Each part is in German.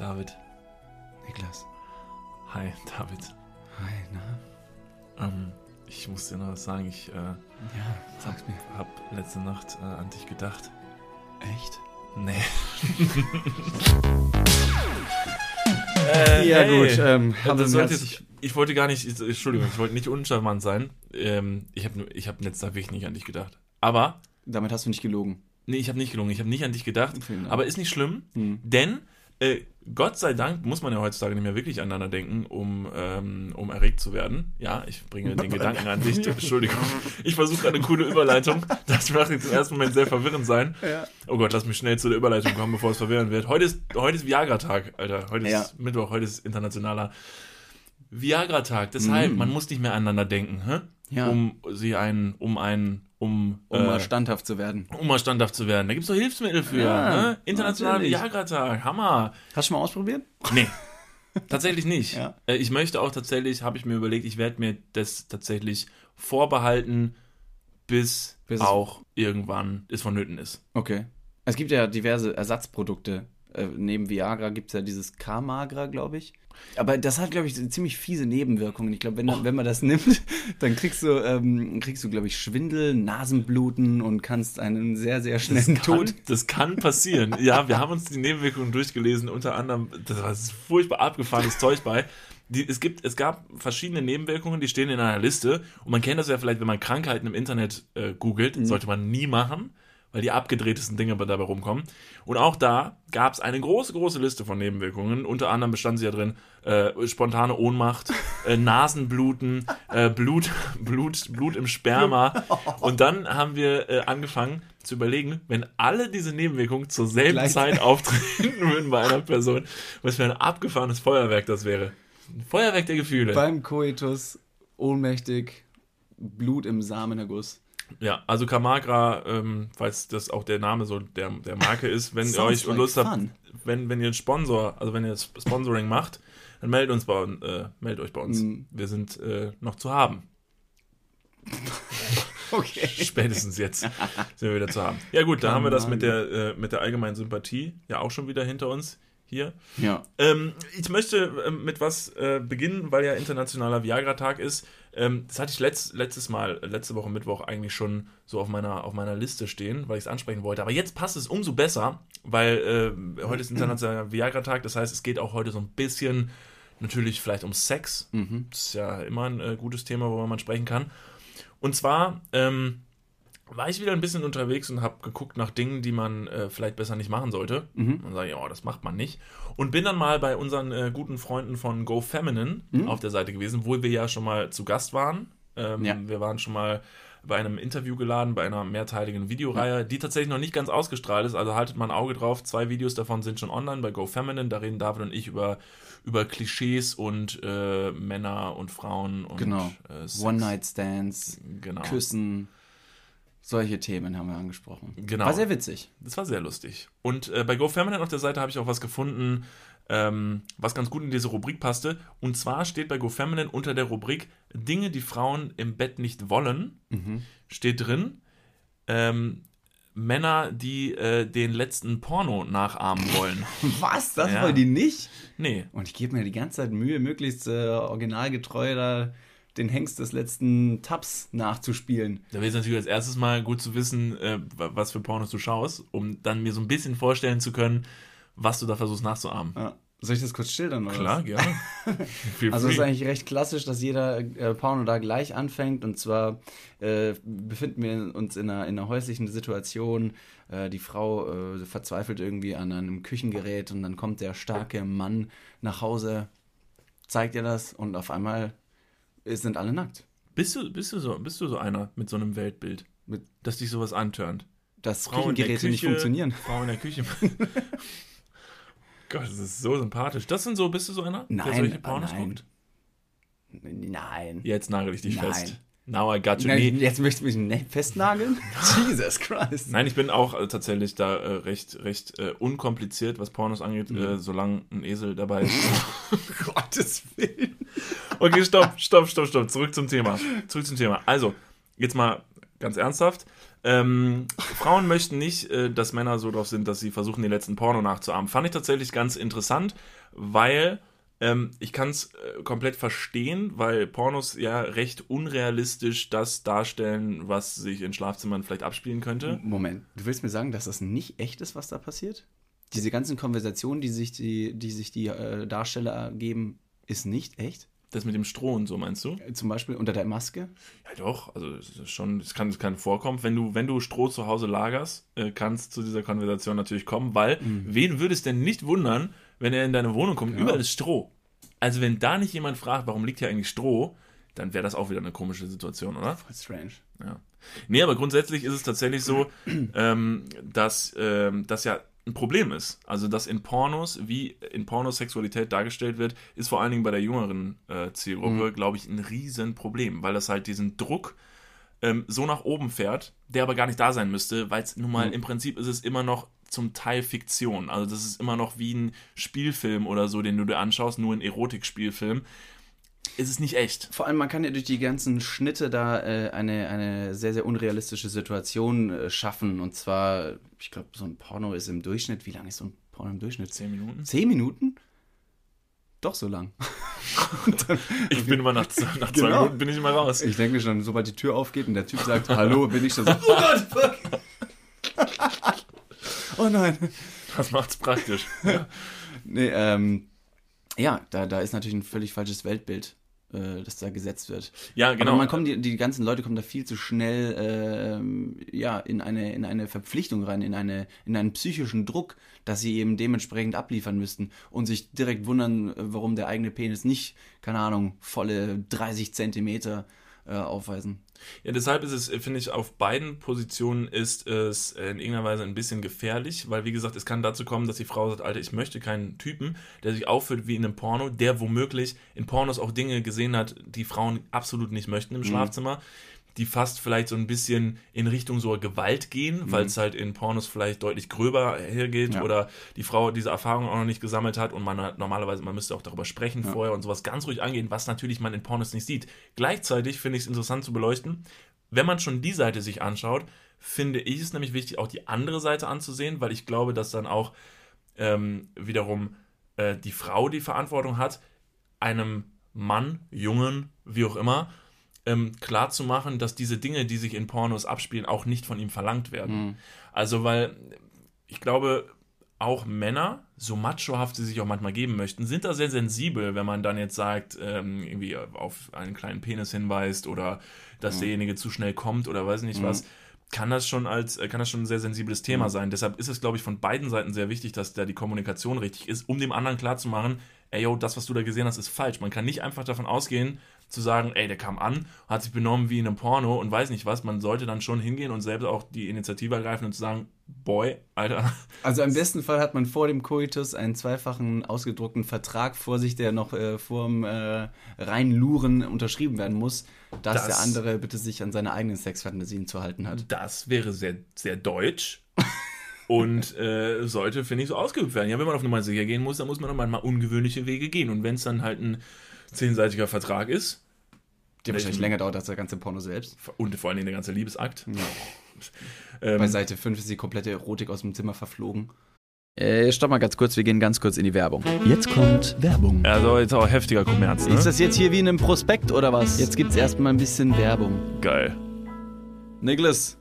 David. Niklas. Hi, David. Hi, na? Ähm, ich muss dir noch was sagen. Ich äh, Ja, sag's mir. hab letzte Nacht äh, an dich gedacht. Echt? Nee. Ja, gut, ähm, wir sollte jetzt, ich wollte gar nicht, ich- Entschuldigung, ich wollte nicht uncharmant sein. Ähm, ich habe ich hab letzten Tag wirklich nicht an dich gedacht. Aber, Damit hast du nicht gelogen. nee, ich habe nicht gelungen, ich habe nicht an dich gedacht. Dank. Aber ist nicht schlimm, Hm. denn äh, Gott sei Dank muss man ja heutzutage nicht mehr wirklich aneinander denken, um, ähm, um erregt zu werden. Ja, ich bringe den Gedanken an dich. Entschuldigung. Ich versuche eine coole Überleitung. Das mag jetzt im ersten Moment sehr verwirrend sein. Ja. Oh Gott, lass mich schnell zu der Überleitung kommen, bevor es verwirrend wird. Heute ist, heute ist Viagra-Tag, Alter. Heute Ja. ist Mittwoch, heute ist internationaler Viagra-Tag. Deshalb, Mm. man muss nicht mehr aneinander denken, hä? Ja. um sie einen, um einen, um, Um äh, mal standhaft zu werden. um mal standhaft zu werden. Da gibt es doch Hilfsmittel für. Ja, ne? Internationaler natürlich. Viagra-Tag, Hammer. Hast du schon mal ausprobiert? Nee, tatsächlich nicht. Ja. Äh, Ich möchte auch tatsächlich, habe ich mir überlegt, ich werde mir das tatsächlich vorbehalten, bis, Bis es- auch irgendwann es vonnöten ist. Okay. Es gibt ja diverse Ersatzprodukte. Äh, neben Viagra gibt es ja dieses K-Magra, glaube ich. Aber das hat, glaube ich, ziemlich fiese Nebenwirkungen. Ich glaube, wenn, wenn man das nimmt, dann kriegst du, ähm, kriegst du, glaube ich, Schwindel, Nasenbluten und kannst einen sehr, sehr schnellen kann, Tod. das kann passieren. ja, wir haben uns die Nebenwirkungen durchgelesen, unter anderem, das war furchtbar abgefahrenes Zeug bei. Die, es, gibt, es gab verschiedene Nebenwirkungen, die stehen in einer Liste. Und man kennt das ja vielleicht, wenn man Krankheiten im Internet äh, googelt, Mhm. sollte man nie machen, weil die abgedrehtesten Dinge dabei rumkommen. Und auch da gab es eine große, große Liste von Nebenwirkungen. Unter anderem bestand sie ja drin, äh, spontane Ohnmacht, äh, Nasenbluten, äh, Blut, Blut, Blut im Sperma. Und dann haben wir äh, angefangen zu überlegen, wenn alle diese Nebenwirkungen zur selben Gleich- Zeit auftreten würden bei einer Person, was für ein abgefahrenes Feuerwerk das wäre. Ein Feuerwerk der Gefühle. Beim Koitus, ohnmächtig, Blut im Samenerguss. Ja, also Kamagra, ähm, falls das auch der Name so der, der Marke ist, wenn ihr euch like Lust habt, fun. wenn, wenn ihr einen Sponsor, also wenn ihr Sp- Sponsoring macht, dann meldet uns bei uns, äh, meldet euch bei uns. Mhm. Wir sind äh, noch zu haben. Okay. Spätestens jetzt sind wir wieder zu haben. Ja gut, dann haben wir das mit der, äh, mit der allgemeinen Sympathie ja auch schon wieder hinter uns hier. Ja. Ähm, ich möchte ähm, mit was äh, beginnen, weil ja internationaler Viagra-Tag ist. Ähm, das hatte ich letzt, letztes Mal, letzte Woche Mittwoch eigentlich schon so auf meiner, auf meiner Liste stehen, weil ich es ansprechen wollte. Aber jetzt passt es umso besser, weil äh, heute ist internationaler Viagra-Tag. Das heißt, es geht auch heute so ein bisschen natürlich vielleicht um Sex. Mhm. Das ist ja immer ein äh, gutes Thema, worüber man sprechen kann. Und zwar ähm, war ich wieder ein bisschen unterwegs und habe geguckt nach Dingen, die man äh, vielleicht besser nicht machen sollte. Mhm. Und sage oh, das macht man nicht. Und bin dann mal bei unseren äh, guten Freunden von Go Feminine Mhm. auf der Seite gewesen, wo wir ja schon mal zu Gast waren. Ähm, Ja. Wir waren schon mal bei einem Interview geladen, bei einer mehrteiligen Videoreihe, die tatsächlich noch nicht ganz ausgestrahlt ist. Also haltet mal ein Auge drauf. Zwei Videos davon sind schon online bei Go Feminine. Da reden David und ich über, über Klischees und äh, Männer und Frauen und Genau. äh. One-Night-Stands, Genau. Küssen, solche Themen haben wir angesprochen. Genau. War sehr witzig. Das war sehr lustig. Und äh, bei GoFeminine auf der Seite habe ich auch was gefunden, ähm, was ganz gut in diese Rubrik passte. Und zwar steht bei GoFeminine unter der Rubrik Dinge, die Frauen im Bett nicht wollen, Mhm. steht drin, ähm, Männer, die äh, den letzten Porno nachahmen wollen. Was? Das Ja. wollen die nicht? Nee, Und ich gebe mir die ganze Zeit Mühe, möglichst äh, originalgetreu da den Hengst des letzten Tabs nachzuspielen. da wäre es natürlich als erstes mal gut zu wissen, äh, wa- was für Pornos du schaust, um dann mir so ein bisschen vorstellen zu können, was du da versuchst nachzuahmen. Ja. Soll ich das kurz schildern? Oder Klar, gerne. Feel Also es ist eigentlich recht klassisch, dass jeder äh, Porno da gleich anfängt. Und zwar äh, befinden wir uns in einer, in einer häuslichen Situation. Äh, die Frau äh, verzweifelt irgendwie an einem Küchengerät und dann kommt der starke Mann nach Hause, zeigt ihr das und auf einmal sind alle nackt. Bist du, bist, du so, bist du so einer mit so einem Weltbild, Mit- dass dich sowas antörnt? Dass der Küchengeräte nicht Küche, funktionieren. Frau in der Küche. Gott, das ist so sympathisch. Das sind so, bist du so einer, der Nein, solche äh, Pornos nein. guckt? Nein. Jetzt nagel ich dich Nein. fest. Now I got you. Nein, Nee. Jetzt möchtest du mich ne- festnageln? Jesus Christ. Nein, ich bin auch äh, tatsächlich da äh, recht, recht äh, unkompliziert, was Pornos angeht, Mhm. äh, solange ein Esel dabei ist. Gottes Willen. Okay, stopp, stopp, stopp, stopp. Zurück zum Thema. Zurück zum Thema. Also, jetzt mal ganz ernsthaft. Ähm, Frauen möchten nicht, äh, dass Männer so drauf sind, dass sie versuchen, den letzten Porno nachzuahmen. Fand ich tatsächlich ganz interessant, weil ähm, ich kann es äh, komplett verstehen, weil Pornos ja recht unrealistisch das darstellen, was sich in Schlafzimmern vielleicht abspielen könnte. Moment, du willst mir sagen, dass das nicht echt ist, was da passiert? Diese ganzen Konversationen, die sich die, die, sich die äh, Darsteller geben, ist nicht echt? Das mit dem Stroh und so, meinst du? Zum Beispiel unter der Maske? Ja, doch. Also, es ist schon, es kann, es kann vorkommen. Wenn du, wenn du Stroh zu Hause lagerst, äh, kann es zu dieser Konversation natürlich kommen, weil, Mhm. wen würde es denn nicht wundern, wenn er in deine Wohnung kommt? Ja. Überall ist Stroh. Also, wenn da nicht jemand fragt, warum liegt hier eigentlich Stroh, dann wäre das auch wieder eine komische Situation, oder? Voll strange. Ja. Nee, aber grundsätzlich ist es tatsächlich so, ähm, dass ähm, das ja ein Problem ist. Also, dass in Pornos, wie in Pornos Sexualität dargestellt wird, ist vor allen Dingen bei der jüngeren äh, Zielgruppe, glaube ich, ein Riesenproblem, weil das halt diesen Druck ähm, so nach oben fährt, der aber gar nicht da sein müsste, weil es nun mal im Prinzip ist es immer noch zum Teil Fiktion. Also das ist immer noch wie ein Spielfilm oder so, den du dir anschaust, nur ein Erotikspielfilm. Es ist nicht echt. Vor allem, man kann ja durch die ganzen Schnitte da äh, eine, eine sehr, sehr unrealistische Situation äh, schaffen. Und zwar, ich glaube, so ein Porno ist im Durchschnitt, wie lange ist so ein Porno im Durchschnitt? Zehn Minuten. Zehn Minuten? Doch so lang. Dann, Ich bin immer nach, zwei- nach zwei Genau. Minuten bin ich immer raus. ich denke mir schon, sobald die Tür aufgeht und der Typ sagt, hallo, bin ich schon so, oh Gott, fuck. Oh nein. Das macht's praktisch. Nee, ähm, ja, da, da ist natürlich ein völlig falsches Weltbild, äh, das da gesetzt wird. Ja, genau. Aber man kommt, die, die ganzen Leute kommen da viel zu schnell ähm, ja, in, eine, in eine Verpflichtung rein, in, eine, in einen psychischen Druck, dass sie eben dementsprechend abliefern müssten und sich direkt wundern, äh, warum der eigene Penis nicht, keine Ahnung, volle 30 Zentimeter äh, aufweisen. Ja, deshalb ist es, äh, finde ich, auf beiden Positionen ist es äh, in irgendeiner Weise ein bisschen gefährlich, weil, wie gesagt, es kann dazu kommen, dass die Frau sagt, Alter, ich möchte keinen Typen, der sich aufführt wie in einem Porno, der womöglich in Pornos auch Dinge gesehen hat, die Frauen absolut nicht möchten im Schlafzimmer, die fast vielleicht so ein bisschen in Richtung so Gewalt gehen, weil es halt in Pornos vielleicht deutlich gröber hergeht Ja. oder die Frau diese Erfahrung auch noch nicht gesammelt hat und man hat normalerweise, man müsste auch darüber sprechen vorher und sowas ganz ruhig angehen, was natürlich man in Pornos nicht sieht. Gleichzeitig finde ich es interessant zu beleuchten, wenn man schon die Seite sich anschaut, finde ich es nämlich wichtig, auch die andere Seite anzusehen, weil ich glaube, dass dann auch ähm, wiederum äh, die Frau die Verantwortung hat, einem Mann, Jungen, wie auch immer, ähm, klar zu machen, dass diese Dinge, die sich in Pornos abspielen, auch nicht von ihm verlangt werden. Also, weil ich glaube, auch Männer, so machohaft sie sich auch manchmal geben möchten, sind da sehr sensibel, wenn man dann jetzt sagt, ähm, irgendwie auf einen kleinen Penis hinweist oder dass derjenige zu schnell kommt oder weiß nicht was. Kann das schon als, äh, kann das schon ein sehr sensibles Thema sein. Deshalb ist es, glaube ich, von beiden Seiten sehr wichtig, dass da die Kommunikation richtig ist, um dem anderen klarzumachen, ey, yo, das, was du da gesehen hast, ist falsch. Man kann nicht einfach davon ausgehen, zu sagen, ey, der kam an, hat sich benommen wie in einem Porno und weiß nicht was. Man sollte dann schon hingehen und selbst auch die Initiative ergreifen und zu sagen, Boy, Alter, Also im besten Fall hat man vor dem Koitus einen zweifachen ausgedruckten Vertrag vor sich, der noch äh, vorm äh, Reinluren unterschrieben werden muss, dass Das- der andere bitte sich an seine eigenen Sexfantasien zu halten hat. das wäre sehr, sehr deutsch. Und äh, sollte, finde ich, so ausgeübt werden. Ja, wenn man auf Nummer sicher gehen muss, dann muss man auch manchmal ungewöhnliche Wege gehen. Und wenn es dann halt ein zehnseitiger Vertrag ist, Der wahrscheinlich länger dauert als der ganze Porno selbst. und vor allen Dingen der ganze Liebesakt, Bei ähm, Seite 5 ist die komplette Erotik aus dem Zimmer verflogen. Äh, stopp mal ganz kurz, wir gehen ganz kurz in die Werbung. Jetzt kommt Werbung. also jetzt auch heftiger Kommerz, ne? Ist das jetzt hier wie in einem Prospekt oder was? Jetzt gibt's erstmal ein bisschen Werbung. geil. Niklas,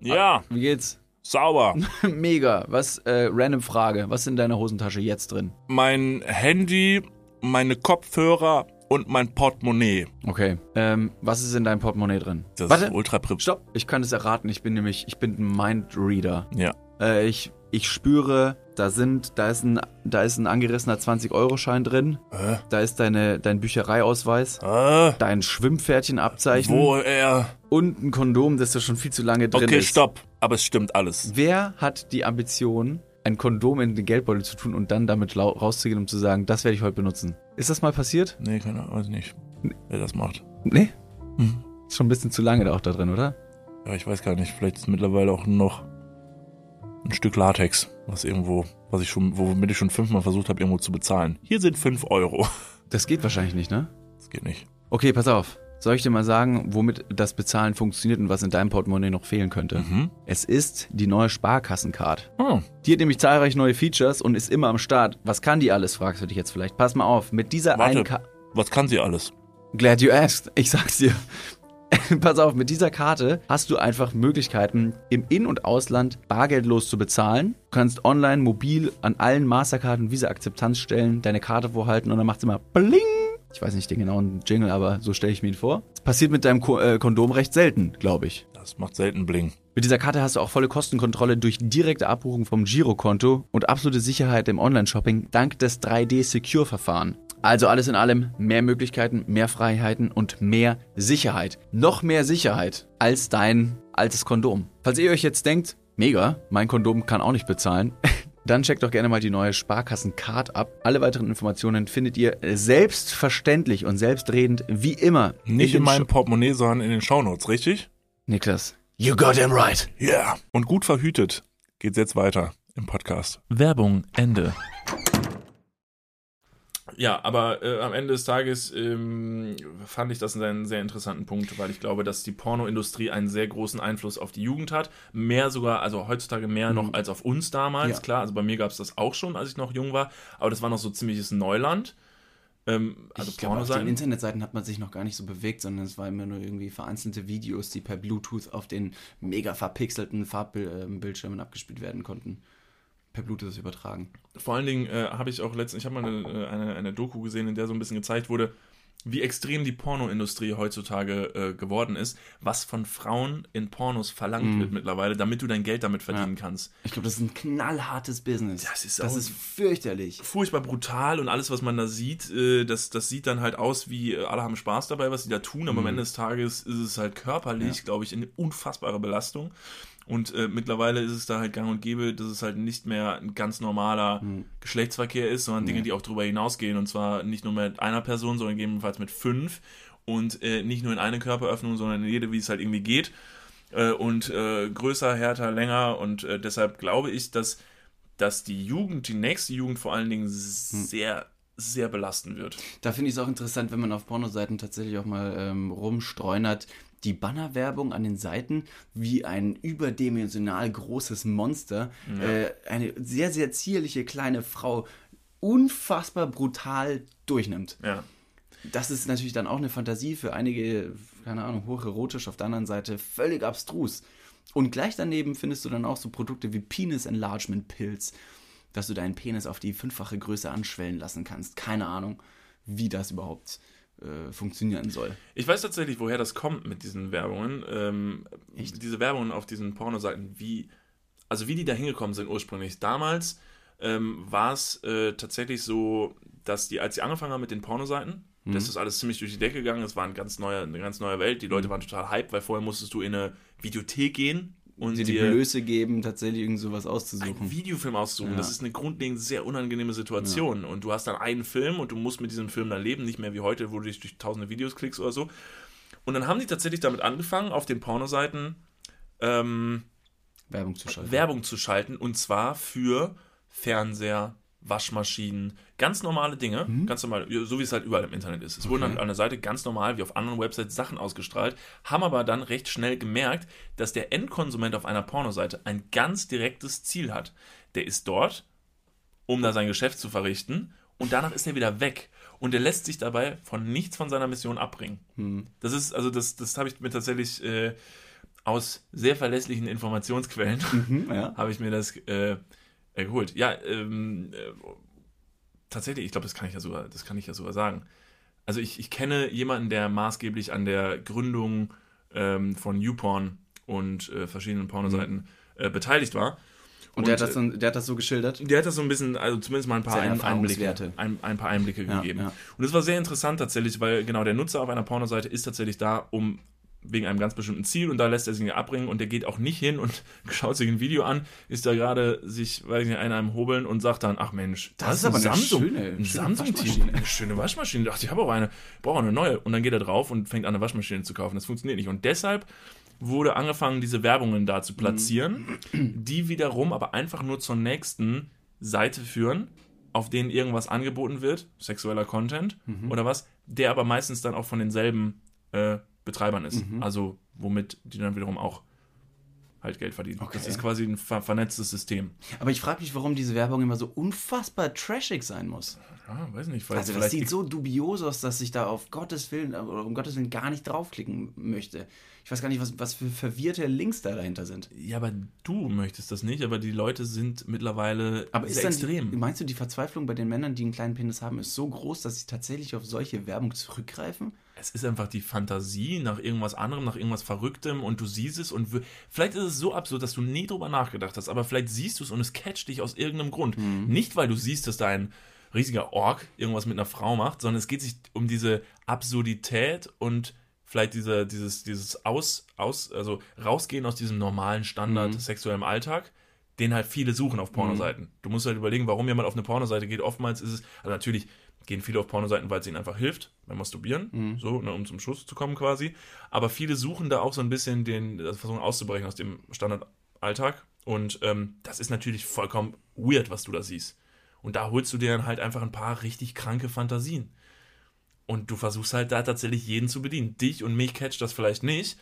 Ja, wie geht's? sauber. Mega. Was, äh, random Frage. Was ist in deiner Hosentasche jetzt drin? Mein Handy, meine Kopfhörer und mein Portemonnaie. Okay. Ähm, was ist in deinem Portemonnaie drin? Das Warte. ist ultra prip. Stopp. Ich kann es erraten. Ich bin nämlich, ich bin ein Mindreader. Ja. Äh, ich, ich spüre, da sind, da ist ein, da ist ein angerissener 20-Euro-Schein drin. Hä? Da ist deine, dein Büchereiausweis. Äh, Dein Schwimmpferdchenabzeichen. wo er. Und ein Kondom, das da schon viel zu lange drin Okay, ist. stopp. Aber es stimmt alles. Wer hat die Ambition, ein Kondom in den Geldbeutel zu tun und dann damit rauszugehen, um zu sagen, das werde ich heute benutzen? Ist das mal passiert? Nee, keine Ahnung, weiß nicht, wer das macht. Nee. Hm. Ist schon ein bisschen zu lange da auch da drin, oder? Ja, ich weiß gar nicht. Vielleicht ist mittlerweile auch noch ein Stück Latex, was irgendwo, was ich schon, womit ich schon fünfmal versucht habe, irgendwo zu bezahlen. Hier sind fünf Euro. Das geht wahrscheinlich nicht, ne? Das geht nicht. Okay, pass auf. Soll ich dir mal sagen, womit das Bezahlen funktioniert und was in deinem Portemonnaie noch fehlen könnte? Mhm. Es ist die neue Sparkassencard. Oh. Die hat nämlich zahlreiche neue Features und ist immer am Start. Was kann die alles, fragst du dich jetzt vielleicht. Pass mal auf, mit dieser einen Warte, Ka was kann sie alles? Glad you asked. Ich sag's dir. Pass auf, mit dieser Karte hast du einfach Möglichkeiten, im In- und Ausland bargeldlos zu bezahlen. Du kannst online, mobil an allen Mastercard- und Visa-Akzeptanzstellen deine Karte vorhalten und dann macht's immer Bling. Ich weiß nicht den genauen Jingle, aber so stelle ich mir ihn vor. Das passiert mit deinem Ko äh, Kondom recht selten, glaube ich. Das macht selten Bling. Mit dieser Karte hast du auch volle Kostenkontrolle durch direkte Abbuchung vom Girokonto und absolute Sicherheit im Online-Shopping dank des 3D-Secure-Verfahren. Also alles in allem mehr Möglichkeiten, mehr Freiheiten und mehr Sicherheit. Noch mehr Sicherheit als dein altes Kondom. Falls ihr euch jetzt denkt, mega, mein Kondom kann auch nicht bezahlen, dann checkt doch gerne mal die neue Sparkassen-Card ab. Alle weiteren Informationen findet ihr selbstverständlich und selbstredend wie immer. Nicht in den meinem Sho- Portemonnaie, sondern in den Shownotes, richtig? Niklas. You got him right. Ja. Yeah. Und gut verhütet geht's jetzt weiter im Podcast. Werbung, Ende. Ja, aber äh, am Ende des Tages ähm, fand ich das einen sehr interessanten Punkt, weil ich glaube, dass die Pornoindustrie einen sehr großen Einfluss auf die Jugend hat. Mehr sogar, also heutzutage mehr noch als auf uns damals. Ja. Klar, also bei mir gab es das auch schon, als ich noch jung war, aber das war noch so ziemliches Neuland. Ähm, also ich glaube, auf den. Internetseiten hat man sich noch gar nicht so bewegt, sondern es war immer nur irgendwie vereinzelte Videos, die per Bluetooth auf den mega verpixelten Farbbildschirmen abgespielt werden konnten. Per Bluetooth übertragen. Vor allen Dingen äh, habe ich auch letztens, ich habe mal eine, äh, eine, eine Doku gesehen, in der so ein bisschen gezeigt wurde, wie extrem die Pornoindustrie heutzutage äh, geworden ist, was von Frauen in Pornos verlangt wird mittlerweile, damit du dein Geld damit verdienen kannst. Ich glaube, das ist ein knallhartes Business. Das ist das ist fürchterlich. Furchtbar brutal und alles, was man da sieht, äh, das, das sieht dann halt aus wie äh, alle haben Spaß dabei, was sie da tun, aber am Ende des Tages ist es halt körperlich, glaube ich, eine unfassbare Belastung. Und äh, mittlerweile ist es da halt gang und gäbe, dass es halt nicht mehr ein ganz normaler Geschlechtsverkehr ist, sondern Dinge, die auch darüber hinausgehen. Und zwar nicht nur mit einer Person, sondern gegebenenfalls mit fünf. Und äh, nicht nur in eine Körperöffnung, sondern in jede, wie es halt irgendwie geht. Äh, und äh, größer, härter, länger. Und äh, deshalb glaube ich, dass, dass die Jugend, die nächste Jugend vor allen Dingen sehr, sehr belasten wird. Da finde ich es auch interessant, wenn man auf Pornoseiten tatsächlich auch mal ähm, rumstreunert. Die Bannerwerbung an den Seiten wie ein überdimensional großes Monster. Äh, eine sehr, sehr zierliche kleine Frau unfassbar brutal durchnimmt. Ja. Das ist natürlich dann auch eine Fantasie für einige, keine Ahnung, hocherotisch, auf der anderen Seite völlig abstrus. Und gleich daneben findest du dann auch so Produkte wie Penis Enlargement Pills, dass du deinen Penis auf die fünffache Größe anschwellen lassen kannst. Keine Ahnung, wie das überhaupt äh, funktionieren soll. Ich weiß tatsächlich, woher das kommt mit diesen Werbungen. Ähm, diese Werbungen auf diesen Pornoseiten, wie, also wie die da hingekommen sind ursprünglich. Damals ähm, war es äh, tatsächlich so, dass die, als sie angefangen haben mit den Pornoseiten, das ist alles ziemlich durch die Decke gegangen. Es war ein ganz neuer, eine ganz neue Welt. Die Leute waren total hyped, weil vorher musstest du in eine Videothek gehen und Sie die Blöße geben, tatsächlich irgend sowas auszusuchen. einen Videofilm auszusuchen. Ja. Das ist eine grundlegend sehr unangenehme Situation. Und du hast dann einen Film und du musst mit diesem Film dann leben, nicht mehr wie heute, wo du dich durch tausende Videos klickst oder so. Und dann haben die tatsächlich damit angefangen, auf den Pornoseiten ähm, Werbung zu schalten. Werbung zu schalten und zwar für Fernseher, Waschmaschinen, ganz normale Dinge, ganz normal, so wie es halt überall im Internet ist. Es wurden dann an der Seite ganz normal wie auf anderen Websites Sachen ausgestrahlt, haben aber dann recht schnell gemerkt, dass der Endkonsument auf einer Pornoseite ein ganz direktes Ziel hat. Der ist dort, um da sein Geschäft zu verrichten und danach ist er wieder weg. Und er lässt sich dabei von nichts von seiner Mission abbringen. Das ist, also das, das habe ich mir tatsächlich äh, aus sehr verlässlichen Informationsquellen Hm, ja. habe ich mir das äh, äh, geholt. Ja, ähm, äh, tatsächlich, ich glaube, das kann ich ja sogar, das kann ich ja sogar sagen. Also ich, ich kenne jemanden, der maßgeblich an der Gründung ähm, von YouPorn und äh, verschiedenen Pornoseiten äh, beteiligt war. Und, der, hat Und, das dann, der hat das so geschildert? Der hat das so ein bisschen, also zumindest mal ein paar ein, Einblicke, ein, ein paar Einblicke Ja, gegeben. ja. Und es war sehr interessant tatsächlich, weil genau der Nutzer auf einer Pornoseite ist tatsächlich da, um wegen einem ganz bestimmten Ziel und da lässt er sich abbringen und der geht auch nicht hin und schaut sich ein Video an, ist da gerade sich, weiß ich nicht, einer am Hobeln und sagt dann, ach Mensch, Das ist ein aber eine Samsung, schöne- ein Samsung-Team, Waschmaschine. eine schöne Waschmaschine. Dachte ich, habe auch eine, brauche eine neue. Und dann geht er drauf und fängt an, eine Waschmaschine zu kaufen. Das funktioniert nicht. Und deshalb wurde angefangen, diese Werbungen da zu platzieren, die wiederum aber einfach nur zur nächsten Seite führen, auf denen irgendwas angeboten wird, sexueller Content oder was, der aber meistens dann auch von denselben äh, Betreibern ist. Mhm. Also womit die dann wiederum auch halt Geld verdienen. Okay. Das ist quasi ein ver vernetztes System. Aber ich frage mich, warum diese Werbung immer so unfassbar trashig sein muss. Ja, weiß nicht. Vielleicht, Also das sieht so dubios aus, dass ich da auf Gottes Willen, oder um Gottes Willen gar nicht draufklicken möchte. Ich weiß gar nicht, was, was für verwirrte Links da dahinter sind. ja, aber du möchtest das nicht, aber die Leute sind mittlerweile Aber ist sehr extrem. Die, meinst du, die Verzweiflung bei den Männern, die einen kleinen Penis haben, ist so groß, dass sie tatsächlich auf solche Werbung zurückgreifen? Es ist einfach die Fantasie nach irgendwas anderem, nach irgendwas Verrücktem und du siehst es und vielleicht ist es so absurd, dass du nie drüber nachgedacht hast, aber vielleicht siehst du es und es catcht dich aus irgendeinem Grund. Nicht, weil du siehst, dass da ein riesiger Ork irgendwas mit einer Frau macht, sondern es geht sich um diese Absurdität und vielleicht diese, dieses, dieses Aus, aus, also rausgehen aus diesem normalen Standard sexuellem Alltag, den halt viele suchen auf Pornoseiten. Du musst halt überlegen, warum jemand auf eine Pornoseite geht. Oftmals ist es, also natürlich gehen viele auf Pornoseiten, weil es ihnen einfach hilft beim Masturbieren, so, ne, um zum Schuss zu kommen quasi. Aber viele suchen da auch so ein bisschen den, das versuchen auszubrechen aus dem Standardalltag. Und ähm, das ist natürlich vollkommen weird, was du da siehst. Und da holst du dir dann halt einfach ein paar richtig kranke Fantasien. Und du versuchst halt da tatsächlich jeden zu bedienen. Dich und mich catcht das vielleicht nicht.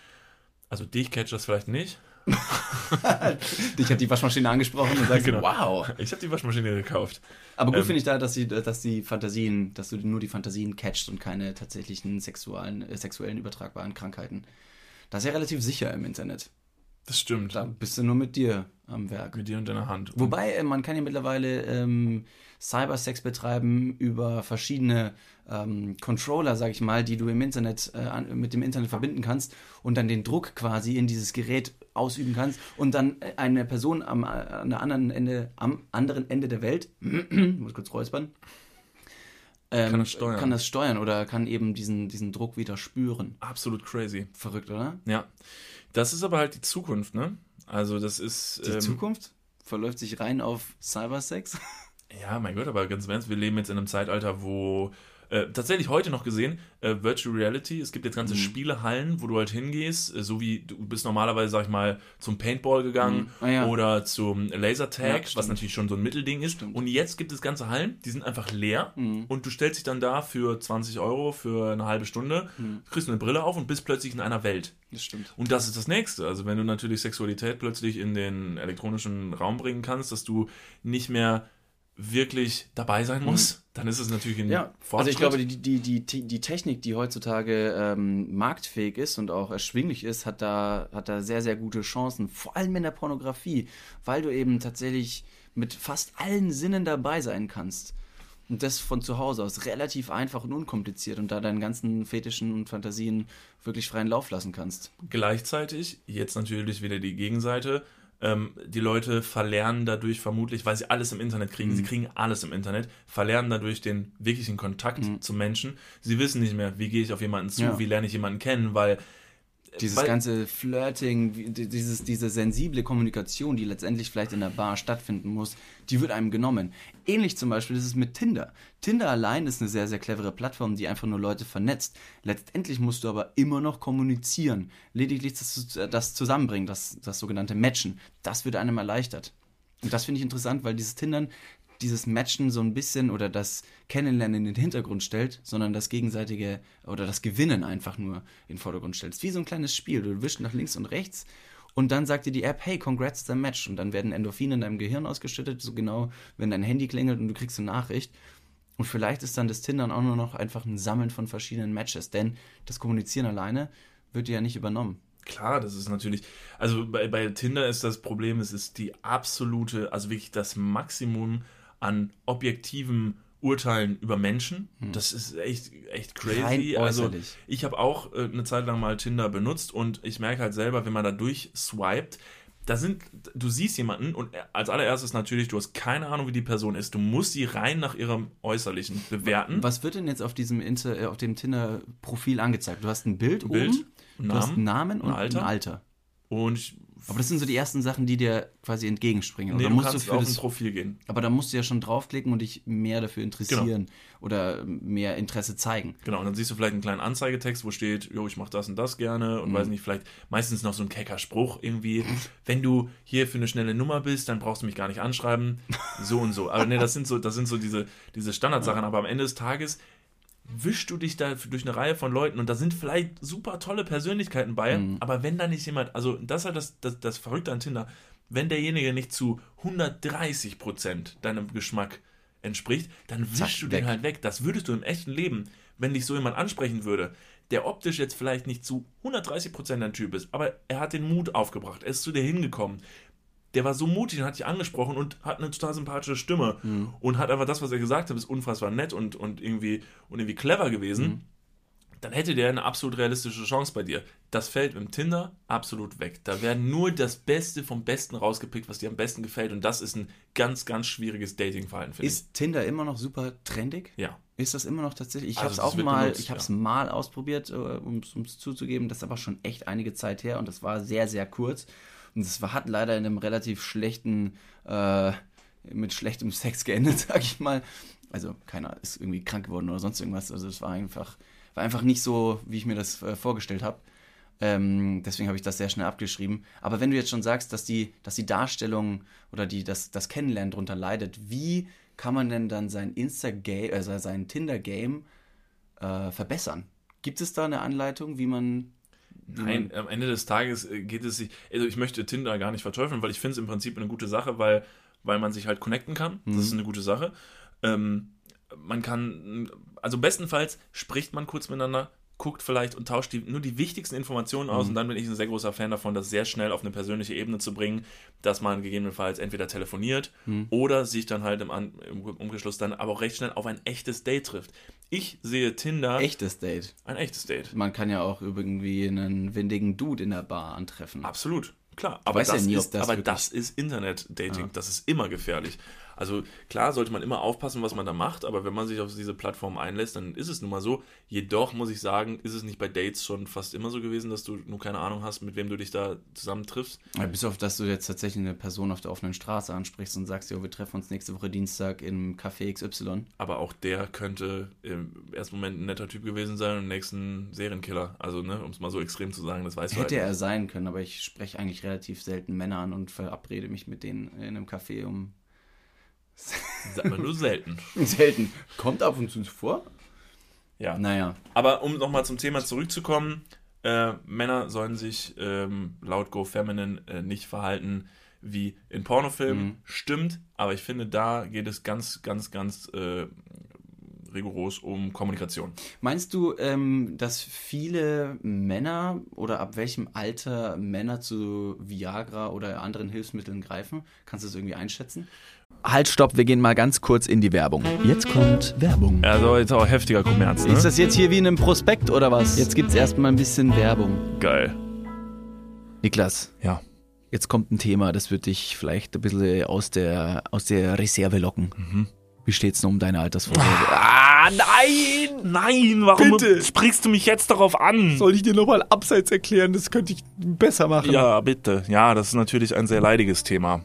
Also dich catcht das vielleicht nicht. Dich hat die Waschmaschine angesprochen und sagst, Genau. wow. Ich habe die Waschmaschine gekauft. Aber gut Ähm, finde ich da, dass, sie, dass die Fantasien, dass du nur die Fantasien catchst und keine tatsächlichen sexuellen, äh, sexuellen übertragbaren Krankheiten. Das ist ja relativ sicher im Internet. Das stimmt. Da bist du nur mit dir am Werk. Mit dir und deiner Hand. Wobei, äh, man kann ja mittlerweile ähm, Cybersex betreiben über verschiedene ähm, Controller, sag ich mal, die du im Internet äh, mit dem Internet verbinden kannst und dann den Druck quasi in dieses Gerät ausüben kannst und dann äh, eine Person am, äh, an der anderen Ende, am anderen Ende der Welt, ich muss kurz räuspern, ähm, Kann das steuern. kann das steuern oder kann eben diesen, diesen Druck wieder spüren. Absolut crazy. Verrückt, oder? Ja. Das ist aber halt die Zukunft, ne? Also das ist. Die ähm, Zukunft verläuft sich rein auf Cybersex. Ja, mein Gott, aber ganz im Ernst, wir leben jetzt in einem Zeitalter, wo äh, tatsächlich heute noch gesehen, äh, Virtual Reality, es gibt jetzt Mhm. ganze Spielehallen, wo du halt hingehst, äh, so wie du bist normalerweise, sag ich mal, zum Paintball gegangen Mhm. Ah, ja. oder zum Lasertag, Ja, was natürlich schon so ein Mittelding ist. Stimmt. Und jetzt gibt es ganze Hallen, die sind einfach leer Mhm. und du stellst dich dann da für 20 Euro für eine halbe Stunde, Mhm. kriegst eine Brille auf und bist plötzlich in einer Welt. Das stimmt. Und das ist das Nächste. Also wenn du natürlich Sexualität plötzlich in den elektronischen Raum bringen kannst, dass du nicht mehr wirklich dabei sein musst, dann ist es natürlich ein Mhm. Ja, also Fortschritt. ich glaube, die, die, die, die Technik, die heutzutage ähm, marktfähig ist und auch erschwinglich ist, hat da, hat da sehr, sehr gute Chancen. Vor allem in der Pornografie, weil du eben tatsächlich mit fast allen Sinnen dabei sein kannst. Und das von zu Hause aus relativ einfach und unkompliziert und da deinen ganzen Fetischen und Fantasien wirklich freien Lauf lassen kannst. Gleichzeitig, jetzt natürlich wieder die Gegenseite, ähm, die Leute verlernen dadurch vermutlich, weil sie alles im Internet kriegen, Mhm. sie kriegen alles im Internet, verlernen dadurch den wirklichen Kontakt zu Menschen. Sie wissen nicht mehr, wie gehe ich auf jemanden zu, Mhm. Ja. wie lerne ich jemanden kennen, weil Dieses weil, ganze Flirting, dieses, diese sensible Kommunikation, die letztendlich vielleicht in der Bar stattfinden muss, die wird einem genommen. Ähnlich zum Beispiel ist es mit Tinder. Tinder allein ist eine sehr, sehr clevere Plattform, die einfach nur Leute vernetzt. Letztendlich musst du aber immer noch kommunizieren. Lediglich das, das Zusammenbringen, das, das sogenannte Matchen, das wird einem erleichtert. Und das finde ich interessant, weil dieses Tindern dieses Matchen so ein bisschen oder das Kennenlernen in den Hintergrund stellt, sondern das gegenseitige oder das Gewinnen einfach nur in den Vordergrund ist wie so ein kleines Spiel. Du wischst nach links und rechts und dann sagt dir die App, hey, congrats, dein Match. Und dann werden Endorphine in deinem Gehirn ausgeschüttet, so genau, wenn dein Handy klingelt und du kriegst eine Nachricht. Und vielleicht ist dann das Tindern auch nur noch einfach ein Sammeln von verschiedenen Matches, denn das Kommunizieren alleine wird dir ja nicht übernommen. Klar, das ist natürlich, also bei, bei Tinder ist das Problem, es ist die absolute, also wirklich das Maximum an objektiven Urteilen über Menschen. Das ist echt, echt crazy. Also ich habe auch äh, eine Zeit lang mal Tinder benutzt und ich merke halt selber, wenn man da durchswiped, da sind, du siehst jemanden und als allererstes natürlich, du hast keine Ahnung, wie die Person ist. Du musst sie rein nach ihrem Äußerlichen bewerten. Was wird denn jetzt auf diesem Inter, äh, auf dem Tinder-Profil angezeigt? Du hast ein Bild, Bild, oben, einen du hast Namen, einen Namen und ein Alter. ein Alter. Und ich, Aber das sind so die ersten Sachen, die dir quasi entgegenspringen. nee, Oder du musst du kannst für auf ein das, Profil gehen. aber da musst du ja schon draufklicken und dich mehr dafür interessieren oder mehr Interesse zeigen. Genau, und dann siehst du vielleicht einen kleinen Anzeigetext, wo steht, jo, ich mache das und das gerne und weiß nicht, vielleicht meistens noch so ein kecker Spruch irgendwie, wenn du hier für eine schnelle Nummer bist, dann brauchst du mich gar nicht anschreiben, so und so. Aber nee, das sind so, das sind so diese, diese Standardsachen, aber am Ende des Tages, wischst du dich da durch eine Reihe von Leuten und da sind vielleicht super tolle Persönlichkeiten bei, Mhm. aber wenn da nicht jemand, also das ist halt das, das, das Verrückte an Tinder, wenn derjenige nicht zu 130 Prozent deinem Geschmack entspricht, dann wischst Zack, du weg. den halt weg. Das würdest du im echten Leben, wenn dich so jemand ansprechen würde, der optisch jetzt vielleicht nicht zu 130 Prozent dein Typ ist, aber er hat den Mut aufgebracht, er ist zu dir hingekommen, der war so mutig und hat dich angesprochen und hat eine total sympathische Stimme und hat einfach das, was er gesagt hat, ist unfassbar nett und, und, irgendwie, und irgendwie clever gewesen, dann hätte der eine absolut realistische Chance bei dir. Das fällt im Tinder absolut weg. Da werden nur das Beste vom Besten rausgepickt, was dir am besten gefällt und das ist ein ganz, ganz schwieriges Datingverhalten, finde ich. Ist Tinder immer noch super trendig? Ja. Ist das immer noch tatsächlich? Ich Also habe es auch mal, benutzt, ich habe es ja. mal ausprobiert, äh, um es zuzugeben. Das ist aber schon echt einige Zeit her und das war sehr, sehr kurz. Und es hat leider in einem relativ schlechten, äh, mit schlechtem Sex geendet, sag ich mal. Also keiner ist irgendwie krank geworden oder sonst irgendwas. Also es war einfach, war einfach nicht so, wie ich mir das äh, vorgestellt habe. Ähm, deswegen habe ich das sehr schnell abgeschrieben. Aber wenn du jetzt schon sagst, dass die, dass die Darstellung oder die, das, das Kennenlernen darunter leidet, wie kann man denn dann sein Insta-Game, also sein Tinder-Game äh, verbessern? Gibt es da eine Anleitung, wie man. Nein, am Ende des Tages äh, geht es sich, also ich möchte Tinder gar nicht verteufeln, weil ich finde es im Prinzip eine gute Sache, weil, weil man sich halt connecten kann. Das ist eine gute Sache. Ähm, man kann, also bestenfalls spricht man kurz miteinander, guckt vielleicht und tauscht die, nur die wichtigsten Informationen aus und dann bin ich ein sehr großer Fan davon, das sehr schnell auf eine persönliche Ebene zu bringen, dass man gegebenenfalls entweder telefoniert oder sich dann halt im, An im Umgeschluss dann aber auch recht schnell auf ein echtes Date trifft. Ich sehe Tinder Echtes Date. ein echtes Date. Man kann ja auch irgendwie einen windigen Dude in der Bar antreffen. Absolut, klar. Aber, weiß ja das, nie, ist, das aber das ist Internet-Dating. Das ist immer gefährlich. Also klar sollte man immer aufpassen, was man da macht, aber wenn man sich auf diese Plattform einlässt, dann ist es nun mal so. Jedoch muss ich sagen, ist es nicht bei Dates schon fast immer so gewesen, dass du nur keine Ahnung hast, mit wem du dich da zusammentriffst. Ja, bis auf, dass du jetzt tatsächlich eine Person auf der offenen Straße ansprichst und sagst, jo, wir treffen uns nächste Woche Dienstag im Café XY. Aber auch der könnte im ersten Moment ein netter Typ gewesen sein und im nächsten Serienkiller. Also, ne, um es mal so extrem zu sagen, das weißt du Hätte halt er sein können, aber ich spreche eigentlich relativ selten Männer an und verabrede mich mit denen in einem Café um. Nicht. Sagt man nur selten. Selten. Kommt ab und zu vor? Ja. Naja. Aber um nochmal zum Thema zurückzukommen, äh, Männer sollen sich ähm, laut Go Feminine äh, nicht verhalten wie in Pornofilmen. Mhm. Stimmt, aber ich finde, da geht es ganz, ganz, ganz äh, rigoros um Kommunikation. Meinst du, ähm, dass viele Männer oder ab welchem Alter Männer zu Viagra oder anderen Hilfsmitteln greifen? Kannst du das irgendwie einschätzen? Halt, stopp, wir gehen mal ganz kurz in die Werbung. Jetzt kommt Werbung. Also jetzt auch heftiger Kommerz, Ist das jetzt hier wie in einem Prospekt oder was? Jetzt gibt's erstmal ein bisschen Werbung. Geil. Niklas, Ja. jetzt kommt ein Thema, das wird dich vielleicht ein bisschen aus der, aus der Reserve locken. Wie steht's denn um deine Altersvorsorge? Ah, nein! Nein, warum Bitte. sprichst du mich jetzt darauf an? Soll ich dir nochmal abseits erklären? Das könnte ich besser machen. Ja, bitte. Ja, das ist natürlich ein sehr leidiges Thema.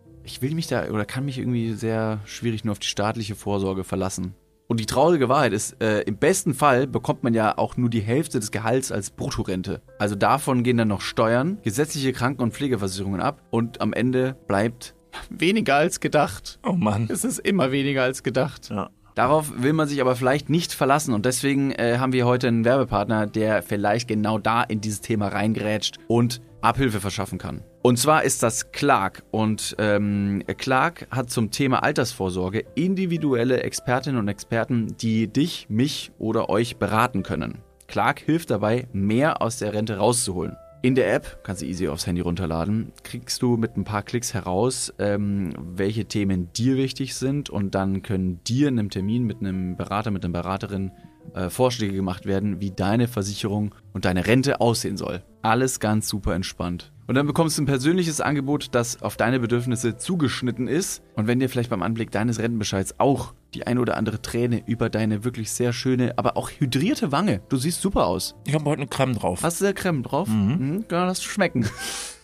Ich will mich da oder kann mich irgendwie sehr schwierig nur auf die staatliche Vorsorge verlassen. Und die traurige Wahrheit ist, äh, im besten Fall bekommt man ja auch nur die Hälfte des Gehalts als Bruttorente. Also davon gehen dann noch Steuern, gesetzliche Kranken- und Pflegeversicherungen ab und am Ende bleibt weniger als gedacht. Oh Mann. Es ist immer weniger als gedacht. Ja. Darauf will man sich aber vielleicht nicht verlassen und deswegen äh, haben wir heute einen Werbepartner, der vielleicht genau da in dieses Thema reingrätscht und Abhilfe verschaffen kann. Und zwar ist das Clark und ähm, Clark hat zum Thema Altersvorsorge individuelle Expertinnen und Experten, die dich, mich oder euch beraten können. Clark hilft dabei, mehr aus der Rente rauszuholen. In der App, kannst du easy aufs Handy runterladen, kriegst du mit ein paar Klicks heraus, ähm, welche Themen dir wichtig sind und dann können dir in einem Termin mit einem Berater, mit einer Beraterin äh, Vorschläge gemacht werden, wie deine Versicherung und deine Rente aussehen soll. Alles ganz super entspannt. Und dann bekommst du ein persönliches Angebot, das auf deine Bedürfnisse zugeschnitten ist. Und wenn dir vielleicht beim Anblick deines Rentenbescheids auch die eine oder andere Träne über deine wirklich sehr schöne, aber auch hydrierte Wange, du siehst super aus. Ich habe heute eine Creme drauf. Hast du da Creme drauf? Mhm. Kann das schmecken.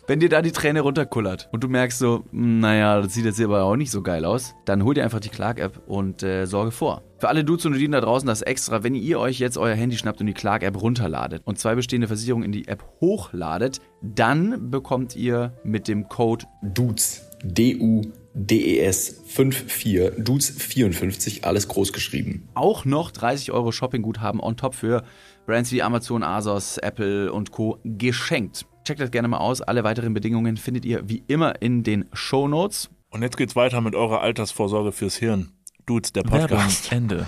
Wenn dir da die Träne runterkullert und du merkst so, "Hm, naja, das sieht jetzt aber auch nicht so geil aus, dann hol dir einfach die Clark-App und äh, sorge vor. Für alle Dudes und Dudinen da draußen das extra, wenn ihr euch jetzt euer Handy schnappt und die Clark-App runterladet und zwei bestehende Versicherungen in die App hochladet, dann bekommt ihr mit dem Code Dudes, D-U-D-E-S 54, Dudes 54, alles groß geschrieben. auch noch 30 Euro Shoppingguthaben on top für Brands wie Amazon, Asos, Apple und Co. geschenkt. Checkt das gerne mal aus. Alle weiteren Bedingungen findet ihr wie immer in den Show Notes. Und jetzt geht's weiter mit eurer Altersvorsorge fürs Hirn. Dudes, der Werbung, Podcast. Ende.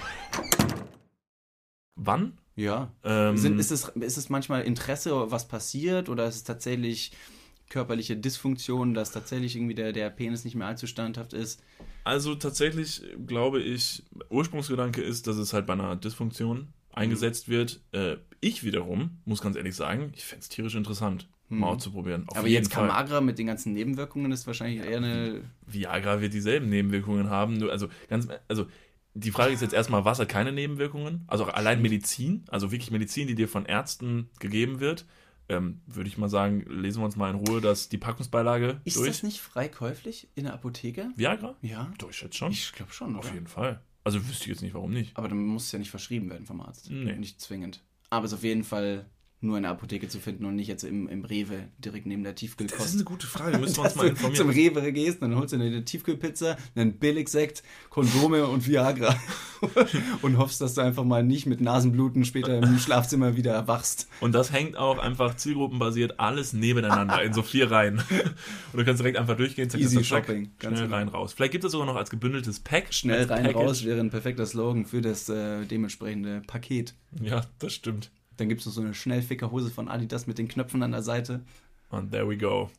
Wann? Ja. Ähm, Sind, ist, es, ist es manchmal Interesse, was passiert, oder ist es tatsächlich körperliche Dysfunktion, dass tatsächlich irgendwie der, der Penis nicht mehr allzu standhaft ist? Also tatsächlich glaube ich, Ursprungsgedanke ist, dass es halt bei einer Dysfunktion eingesetzt wird. Äh, ich wiederum, muss ganz ehrlich sagen, ich fände es tierisch interessant, mal auszuprobieren. Auf Aber jetzt Fall. Kamagra mit den ganzen Nebenwirkungen ist wahrscheinlich eher eine. Viagra wird dieselben Nebenwirkungen haben. Nur, also ganz, also die Frage ist jetzt erstmal, was hat keine Nebenwirkungen? Also allein Medizin, also wirklich Medizin, die dir von Ärzten gegeben wird. Ähm, Würde ich mal sagen, lesen wir uns mal in Ruhe dass die Packungsbeilage Ist durch. das nicht frei käuflich in der Apotheke? Viagra? Ja. Doch, ich schätze schon. Ich glaube schon, Auf oder? jeden Fall. Also wüsste ich jetzt nicht, warum nicht. Aber dann muss es ja nicht verschrieben werden vom Arzt. Nee. Nicht zwingend. Aber es ist auf jeden Fall nur in der Apotheke zu finden und nicht jetzt im, im Rewe, direkt neben der Das ist Tiefkühlkost. eine gute Frage, müssen wir uns mal du informieren. zum Rewe gehst, dann holst du eine Tiefkühlpizza, einen Billigsekt, Kondome und Viagra. und hoffst, dass du einfach mal nicht mit Nasenbluten später im Schlafzimmer wieder erwachst. Und das hängt auch einfach zielgruppenbasiert alles nebeneinander in so vier Reihen. Und du kannst direkt einfach durchgehen, zack, Easy zack, Shopping, schnell genau. rein, raus. Vielleicht gibt es sogar noch als gebündeltes Pack. Schnell rein, Package. raus wäre ein perfekter Slogan für das äh, dementsprechende Paket. Ja, das stimmt. Dann gibt es noch so eine Schnellfickerhose von Adidas mit den Knöpfen an der Seite. Und there we go.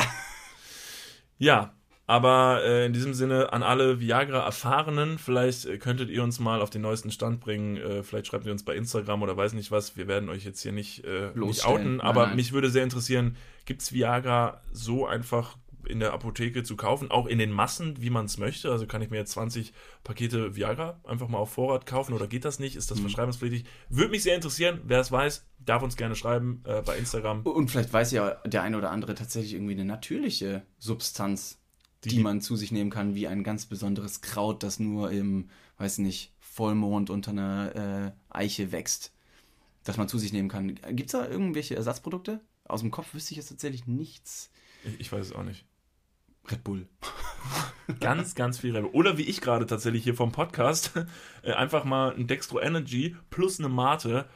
ja, aber äh, in diesem Sinne an alle Viagra-Erfahrenen, vielleicht äh, könntet ihr uns mal auf den neuesten Stand bringen. Äh, vielleicht schreibt ihr uns bei Instagram oder weiß nicht was. Wir werden euch jetzt hier nicht, äh, nicht outen, Nein, aber nein. mich würde sehr interessieren, gibt es Viagra so einfach in der Apotheke zu kaufen, auch in den Massen, wie man es möchte. Also kann ich mir jetzt 20 Pakete Viagra einfach mal auf Vorrat kaufen oder geht das nicht? Ist das Mhm. verschreibungspflichtig? Würde mich sehr interessieren. Wer es weiß, darf uns gerne schreiben äh, bei Instagram. Und vielleicht weiß ja der eine oder andere tatsächlich irgendwie eine natürliche Substanz, die, Die- man zu sich nehmen kann, wie ein ganz besonderes Kraut, das nur im, weiß nicht, Vollmond unter einer äh, Eiche wächst, das man zu sich nehmen kann. Gibt es da irgendwelche Ersatzprodukte? Aus dem Kopf wüsste ich jetzt tatsächlich nichts. Ich, ich weiß es auch nicht. Red Bull. Ganz, ganz viel Rebel. Oder wie ich gerade tatsächlich hier vom Podcast, äh, einfach mal ein Dextro Energy plus eine Mate.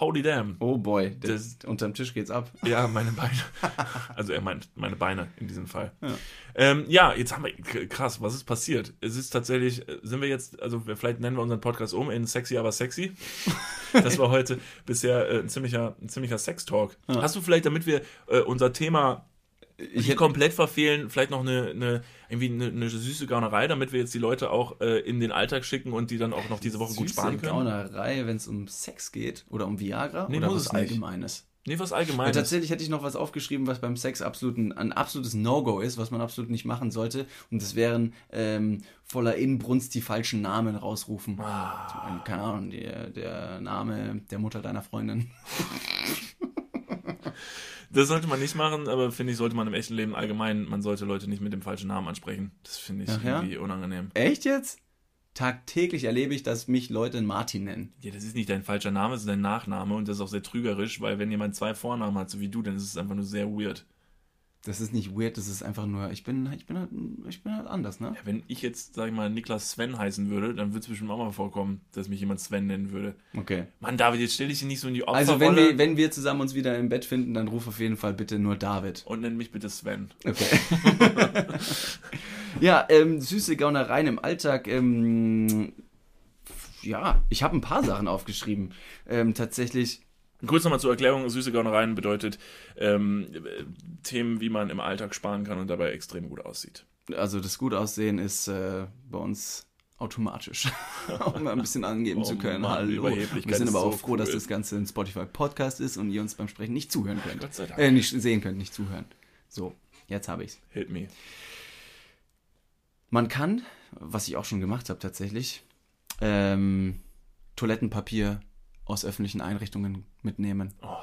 Holy damn. Oh boy, Das- das, unterm Tisch geht's ab. Ja, meine Beine. Also er meint meine Beine in diesem Fall. Ja, ähm, ja jetzt haben wir, krass, was ist passiert? Es ist tatsächlich, äh, sind wir jetzt, also vielleicht nennen wir unseren Podcast um in Sexy, aber sexy. Das war heute bisher äh, ein ziemlicher, ein ziemlicher Sex-Talk. Hast du vielleicht, damit wir äh, unser Thema Ich komplett verfehlen, vielleicht noch eine, eine irgendwie eine, eine süße Gaunerei, damit wir jetzt die Leute auch äh, in den Alltag schicken und die dann auch noch diese Woche gut süße sparen können. Gaunerei, wenn es um Sex geht oder um Viagra Nee, oder was. Allgemeines. Nee, was Ja, allgemein. tatsächlich hätte ich noch was aufgeschrieben, was beim Sex absolut ein, ein absolutes No-Go ist, was man absolut nicht machen sollte. Und das wären ähm, voller Inbrunst die falschen Namen rausrufen. Ah. Keine Ahnung, der, der Name der Mutter deiner Freundin. Das sollte man nicht machen, aber finde ich, sollte man im echten Leben allgemein, man sollte Leute nicht mit dem falschen Namen ansprechen. Das finde ich Ach ja? irgendwie unangenehm. Echt jetzt? Tagtäglich erlebe ich, dass mich Leute Martin nennen. Ja, das ist nicht dein falscher Name, das ist dein Nachname und das ist auch sehr trügerisch, weil wenn jemand zwei Vornamen hat, so wie du, dann ist es einfach nur sehr weird. Das ist nicht weird, das ist einfach nur, ich bin, ich bin, halt, ich bin halt anders, ne? Ja, wenn ich jetzt, sag ich mal, Niklas Sven heißen würde, dann würde es bestimmt auch mal vorkommen, dass mich jemand Sven nennen würde. Okay. Mann, David, jetzt stell dich nicht so in die Opferrolle Also wenn wir, wenn wir zusammen uns wieder im Bett finden, dann ruf auf jeden Fall bitte nur David. und nenn mich bitte Sven. Okay. ja, ähm, süße Gaunereien im Alltag. Ähm, ja, ich habe ein paar Sachen aufgeschrieben. Ähm, tatsächlich Kurz nochmal zur Erklärung, süße Gaunereien bedeutet ähm, äh, Themen, wie man im Alltag sparen kann und dabei extrem gut aussieht. Also das gut aussehen ist äh, bei uns automatisch, um ein bisschen angeben Oh zu können. Mann, Hallo. Wir sind aber so auch froh, dass cool. das Ganze ein Spotify Podcast ist und ihr uns beim Sprechen nicht zuhören könnt. Gott sei Dank. Äh, nicht sehen könnt, nicht zuhören. So, jetzt habe ich's. Hit me. Man kann, was ich auch schon gemacht habe tatsächlich, ähm, Toilettenpapier aus öffentlichen Einrichtungen mitnehmen. Oh.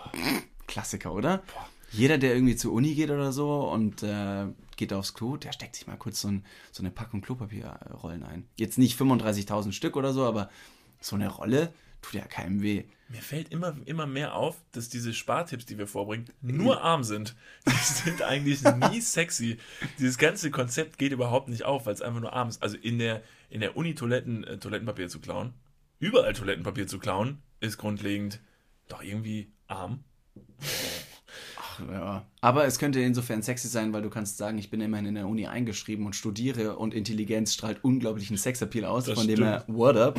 Klassiker, oder? Jeder, der irgendwie zur Uni geht oder so und äh, geht aufs Klo, der steckt sich mal kurz so, ein, so eine Packung Klopapierrollen ein. Jetzt nicht 35.000 Stück oder so, aber so eine Rolle tut ja keinem weh. Mir fällt immer, immer mehr auf, dass diese Spartipps, die wir vorbringen, nur arm sind. Die sind eigentlich nie sexy. Dieses ganze Konzept geht überhaupt nicht auf, weil es einfach nur arm ist. Also in der, in der Uni Toiletten, äh, Toilettenpapier zu klauen, überall Toilettenpapier zu klauen, ist grundlegend doch irgendwie arm. Ja. Aber es könnte insofern sexy sein, weil du kannst sagen, ich bin immerhin in der Uni eingeschrieben und studiere und Intelligenz strahlt unglaublichen Sexappeal aus. Das von dem stimmt. her, what up?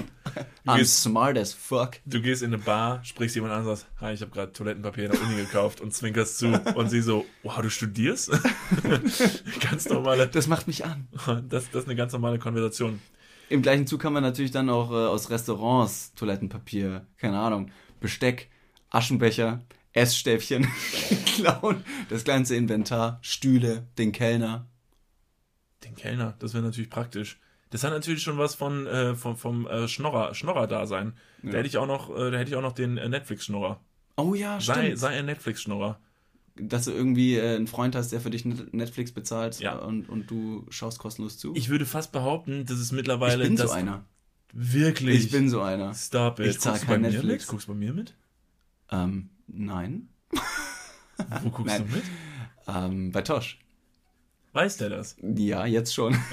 I'm gehst- smart as fuck. Du gehst in eine Bar, sprichst jemand an und sagst, hi, ich habe gerade Toilettenpapier in der Uni gekauft und zwinkerst zu. Und sie so, wow, du studierst? ganz normale, Das macht mich an. das, das ist eine ganz normale Konversation. Im gleichen Zug kann man natürlich dann auch äh, aus Restaurants Toilettenpapier, keine Ahnung, Besteck, Aschenbecher, Essstäbchen klauen, das ganze Inventar, Stühle, den Kellner. Den Kellner, das wäre natürlich praktisch. Das hat natürlich schon was von, äh, vom, vom äh, Schnorrer, Schnorrer-Dasein. Da hätte ich auch noch, äh, da hätte ich auch noch den äh, Netflix-Schnorrer. Oh ja, Sei, stimmt. sei ein Netflix-Schnorrer. Dass du irgendwie äh, einen Freund hast, der für dich Net- Netflix bezahlt Ja. und, und du schaust kostenlos zu. Ich würde fast behaupten, dass es Ich mittlerweile. bin das so einer. Wirklich. Ich bin so einer. Stop it. Ich zahl Guckst du kein bei mir Netflix. mit? Guckst du bei mir mit? Ähm, nein. Wo guckst Nein. du mit? Ähm, bei Tosh. Weiß der das? Ja, jetzt schon.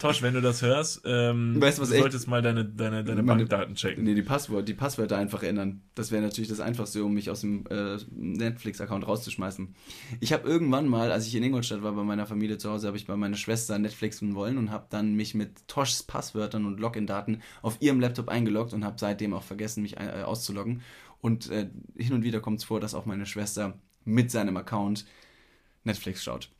Tosch, wenn du das hörst, ähm, Weißt du, was du solltest mal deine, deine, deine Meine- Bankdaten checken. Nee, die, Passwort, die Passwörter einfach ändern. Das wäre natürlich das Einfachste, um mich aus dem äh, Netflix-Account rauszuschmeißen. Ich habe irgendwann mal, als ich in Ingolstadt war bei meiner Familie zu Hause, habe ich bei meiner Schwester Netflixen wollen und habe dann mich mit Toshs Passwörtern und Login-Daten auf ihrem Laptop eingeloggt und habe seitdem auch vergessen, mich äh, auszuloggen. Und äh, hin und wieder kommt es vor, dass auch meine Schwester mit seinem Account Netflix schaut.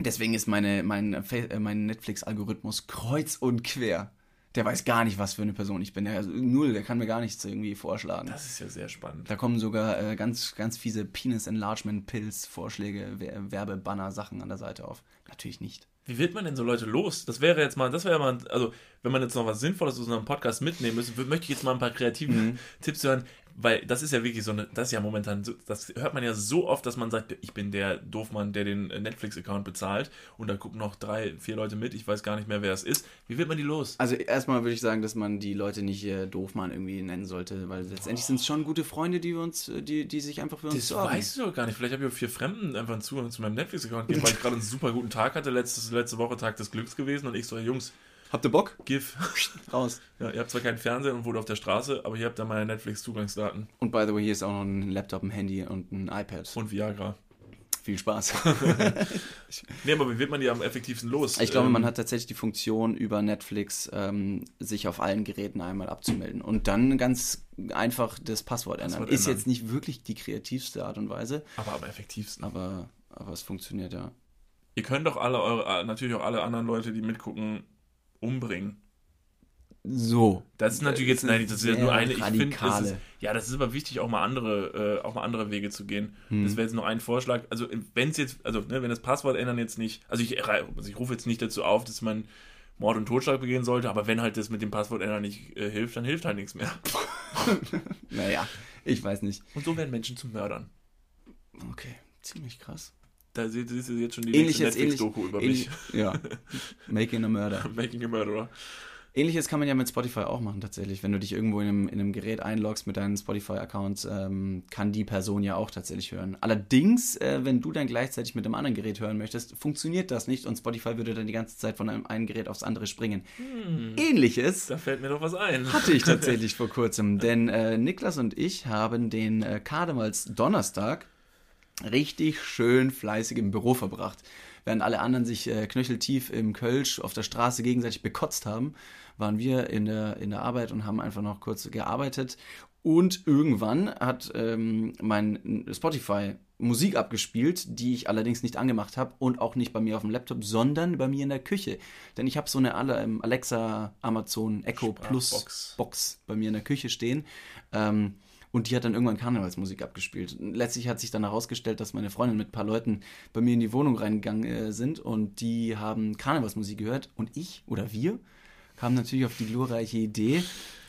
Deswegen ist meine, mein, äh, mein Netflix-Algorithmus kreuz und quer. Der weiß gar nicht, was für eine Person ich bin. Der, also null, der kann mir gar nichts irgendwie vorschlagen. Das ist ja sehr spannend. Da kommen sogar äh, ganz, ganz fiese Penis Enlargement Pills, Vorschläge, Wer- Werbebanner, Sachen an der Seite auf. Natürlich nicht. Wie wird man denn so Leute los? Das wäre jetzt mal, das wäre mal, also wenn man jetzt noch was Sinnvolles aus unserem Podcast mitnehmen müsste, möchte ich jetzt mal ein paar kreative Mhm. Tipps hören, weil das ist ja wirklich so eine, das ist ja momentan, so, das hört man ja so oft, dass man sagt, ich bin der Doofmann, der den äh, Netflix-Account bezahlt und da gucken noch drei, vier Leute mit, ich weiß gar nicht mehr, wer es ist. Wie wird man die los? Also erstmal würde ich sagen, dass man die Leute nicht äh, Doofmann irgendwie nennen sollte, weil letztendlich sind es schon gute Freunde, die wir uns, äh, die, die sich einfach für uns Das sorgen. weißt du doch gar nicht. Vielleicht habe ich auch vier Fremden einfach einen Zugang zu meinem Netflix-Account gegeben, weil ich gerade einen super guten Tag hatte. Letztes, letzte Woche Tag des Glücks gewesen und ich so, Jungs, Habt ihr Bock? GIF. Raus. Ja, ihr habt zwar keinen Fernseher und wohnt auf der Straße, aber ihr habt da meine Netflix-Zugangsdaten Und by the way, hier ist auch noch ein Laptop, ein Handy und ein iPad. und Viagra. Viel Spaß. Nee, aber wie wird man die am effektivsten los? Ich glaube, man Ähm, hat tatsächlich die Funktion über Netflix, ähm, sich auf allen Geräten einmal abzumelden und dann ganz einfach das Passwort ändern. Passwort Ist ändern. jetzt nicht wirklich die kreativste Art und Weise, Aber am effektivsten. aber, aber es funktioniert ja. Ihr könnt doch alle eure, äh, natürlich auch alle anderen Leute, die mitgucken, umbringen. So. Das ist natürlich jetzt, nein, das ist ja nur eine. Ich finde, radikale. ja, das ist aber wichtig, auch mal andere, äh, auch mal andere Wege zu gehen. Hm. Das wäre jetzt nur ein Vorschlag. Also wenn es jetzt, also ne, wenn das Passwort ändern jetzt nicht, also ich, also ich rufe jetzt nicht dazu auf, dass man Mord und Totschlag begehen sollte, aber wenn halt das mit dem Passwort ändern nicht äh, hilft, dann hilft halt nichts mehr. Naja, ich weiß nicht. Und so werden Menschen zu Mördern. Okay, ziemlich krass. Da seht ihr jetzt schon die nächste. Netflix-Doku über mich. ja. Making a Murder. Making a Murderer. Ähnliches kann man ja mit Spotify auch machen tatsächlich. Wenn du dich irgendwo in einem, in einem Gerät einloggst mit deinem Spotify-Account, ähm, kann die Person ja auch tatsächlich hören. Allerdings, äh, wenn du dann gleichzeitig mit einem anderen Gerät hören möchtest, funktioniert das nicht und Spotify würde dann die ganze Zeit von einem einen Gerät aufs andere springen. Ähnliches Da fällt mir doch was ein. hatte ich tatsächlich vor kurzem, denn äh, Niklas und ich haben den äh, Karnevals Donnerstag richtig schön fleißig im Büro verbracht. Während alle anderen sich äh, knöcheltief im Kölsch auf der Straße gegenseitig bekotzt haben, waren wir in der, in der Arbeit und haben einfach noch kurz gearbeitet. Und irgendwann hat ähm, mein Spotify Musik abgespielt, die ich allerdings nicht angemacht habe und auch nicht bei mir auf dem Laptop, sondern bei mir in der Küche. Denn ich habe so eine ähm, Alexa Amazon Echo Plus Box. Box bei mir in der Küche stehen. Ähm, und die hat dann irgendwann Karnevalsmusik abgespielt. Letztlich hat sich dann herausgestellt, dass meine Freundin mit ein paar Leuten bei mir in die Wohnung reingegangen äh, sind und die haben Karnevalsmusik gehört und ich oder wir kamen natürlich auf die glorreiche Idee,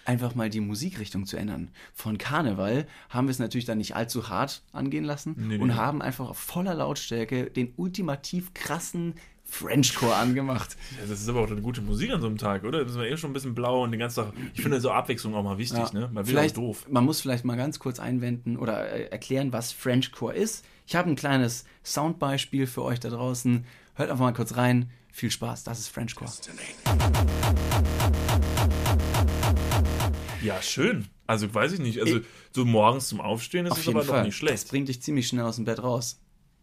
einfach mal die Musikrichtung zu ändern. Von Karneval haben wir es natürlich dann nicht allzu hart angehen lassen Nee, und nee. haben einfach auf voller Lautstärke den ultimativ krassen Frenchcore angemacht. Ja, das ist aber auch eine gute Musik an so einem Tag, oder? Da sind wir eh schon ein bisschen blau und den ganzen Tag. Ich finde so Abwechslung auch mal wichtig, Ja. ne? Wieder vielleicht, doof. Man muss vielleicht mal ganz kurz einwenden oder äh, erklären, was Frenchcore ist. Ich habe ein kleines Soundbeispiel für euch da draußen. Hört einfach mal kurz rein. Viel Spaß, das ist Frenchcore. Ja, schön. Also weiß ich nicht. Also so morgens zum Aufstehen ist es aber Fall. doch nicht schlecht. Das bringt dich ziemlich schnell aus dem Bett raus.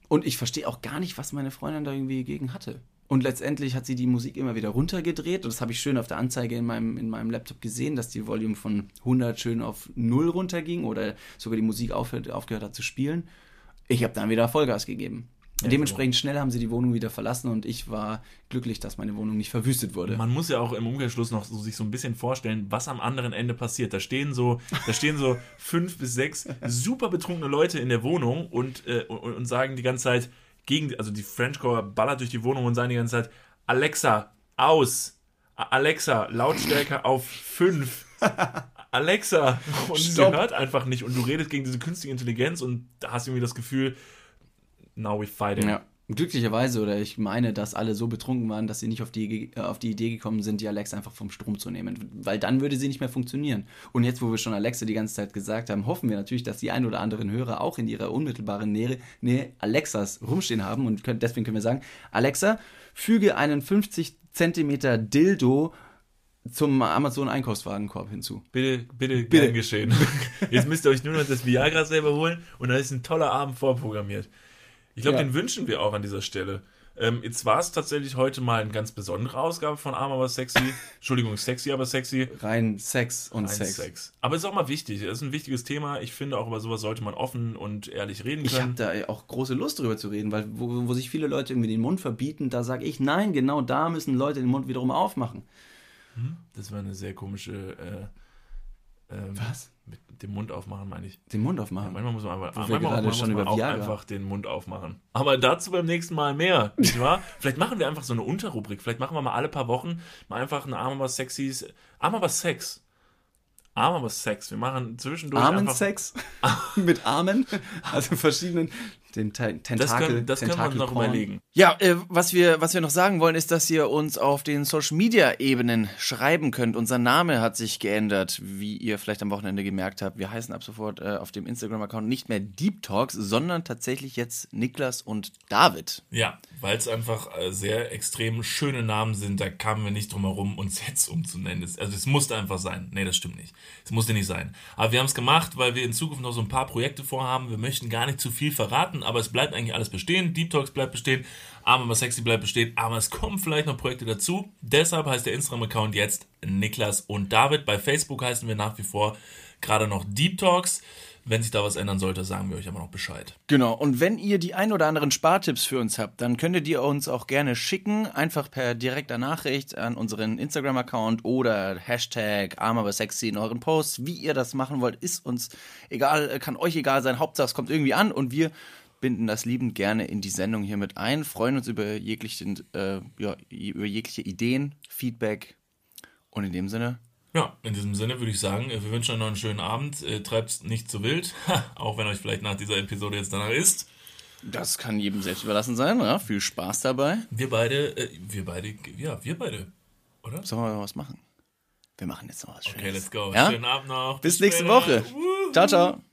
Und ich verstehe auch gar nicht, was meine Freundin da irgendwie gegen hatte. Und letztendlich hat sie die Musik immer wieder runtergedreht. Und das habe ich schön auf der Anzeige in meinem, in meinem Laptop gesehen, dass die Volume von 100 schön auf 0 runterging oder sogar die Musik aufhört, aufgehört hat zu spielen. Ich habe dann wieder Vollgas gegeben. Dementsprechend schnell haben sie die Wohnung wieder verlassen und ich war glücklich, dass meine Wohnung nicht verwüstet wurde. Man muss ja auch im Umkehrschluss noch so, sich so ein bisschen vorstellen, was am anderen Ende passiert. Da stehen so, da stehen so fünf bis sechs super betrunkene Leute in der Wohnung und, äh, und, und sagen die ganze Zeit gegen, also die Frenchcore ballert durch die Wohnung und sagen die ganze Zeit, Alexa, aus! Alexa, Lautstärke auf fünf. Alexa! Und sie Stopp. hört einfach nicht und du redest gegen diese künstliche Intelligenz und da hast du irgendwie das Gefühl, now we fighting. Ja. Glücklicherweise, oder ich meine, dass alle so betrunken waren, dass sie nicht auf die, äh, auf die Idee gekommen sind, die Alexa einfach vom Strom zu nehmen. Weil dann würde sie nicht mehr funktionieren. Und jetzt, wo wir schon Alexa die ganze Zeit gesagt haben, hoffen wir natürlich, dass die ein oder anderen Hörer auch in ihrer unmittelbaren Nähe, Nähe Alexas rumstehen haben. Und können, deswegen können wir sagen, Alexa, füge einen 50 Zentimeter Dildo zum Amazon-Einkaufswagenkorb hinzu. Bitte, bitte, gern geschehen. Jetzt müsst ihr euch nur noch das Viagra selber holen und dann ist ein toller Abend vorprogrammiert. Ich glaube, Ja. den wünschen wir auch an dieser Stelle. Ähm, jetzt war es tatsächlich heute mal eine ganz besondere Ausgabe von Arm aber sexy. Entschuldigung, sexy aber sexy. Rein Sex und Ein Sex. Sex. Aber es ist auch mal wichtig. Es ist ein wichtiges Thema. Ich finde, auch über sowas sollte man offen und ehrlich reden Ich habe können. da auch große Lust drüber zu reden, weil wo, wo sich viele Leute irgendwie den Mund verbieten, da sage ich, nein, genau da müssen Leute den Mund wiederum aufmachen. Das war eine sehr komische. Äh, ähm, Was? Mit dem Mund aufmachen, meine ich. Den Mund aufmachen. Manchmal muss man einfach, manchmal gerade muss schon man über auch einfach den Mund aufmachen. Aber dazu beim nächsten Mal mehr, nicht wahr? Vielleicht machen wir einfach so eine Unterrubrik. Vielleicht machen wir mal alle paar Wochen mal einfach eine Arm aber Sexys. Arm aber Sex. Arm aber Sex. Wir machen zwischendurch einfach. Armensex mit Armen, also verschiedenen den Te Tentakel, Das können, das können wir uns noch überlegen. Ja, äh, was, wir, was wir noch sagen wollen, ist, dass ihr uns auf den Social Media Ebenen schreiben könnt. Unser Name hat sich geändert, wie ihr vielleicht am Wochenende gemerkt habt. Wir heißen ab sofort äh, auf dem Instagram-Account nicht mehr Deep Talks, sondern tatsächlich jetzt Niklas und David. Ja, weil es einfach äh, sehr extrem schöne Namen sind, da kamen wir nicht drum herum, uns jetzt umzunennen. Also es musste einfach sein. Nee, das stimmt nicht. Es musste nicht sein. Aber wir haben es gemacht, weil wir in Zukunft noch so ein paar Projekte vorhaben. Wir möchten gar nicht zu viel verraten, aber es bleibt eigentlich alles bestehen. Deep Talks bleibt bestehen, Arm aber sexy bleibt bestehen, aber es kommen vielleicht noch Projekte dazu. Deshalb heißt der Instagram-Account jetzt Niklas und David. Bei Facebook heißen wir nach wie vor gerade noch Deep Talks. Wenn sich da was ändern sollte, sagen wir euch aber noch Bescheid. Genau, und wenn ihr die ein oder anderen Spartipps für uns habt, dann könnt ihr uns auch gerne schicken, einfach per direkter Nachricht an unseren Instagram-Account oder Hashtag arm aber sexy in euren Posts. Wie ihr das machen wollt, ist uns egal, kann euch egal sein. Hauptsache es kommt irgendwie an und wir binden das liebend gerne in die Sendung hier mit ein, freuen uns über jegliche, äh, ja, über jegliche Ideen, Feedback und in dem Sinne Ja, in diesem Sinne würde ich sagen, äh, wir wünschen euch noch einen schönen Abend. Äh, Treibt's nicht zu wild, auch wenn euch vielleicht nach dieser Episode jetzt danach ist. Das kann jedem selbst überlassen sein. Ja? Viel Spaß dabei. Wir beide, äh, wir beide, ja, wir beide, oder? Sollen wir mal was machen? Wir machen jetzt noch was Schönes. Okay, let's go. Ja? Schönen Abend noch. Bis nächste später. Woche. Woo. Ciao, ciao.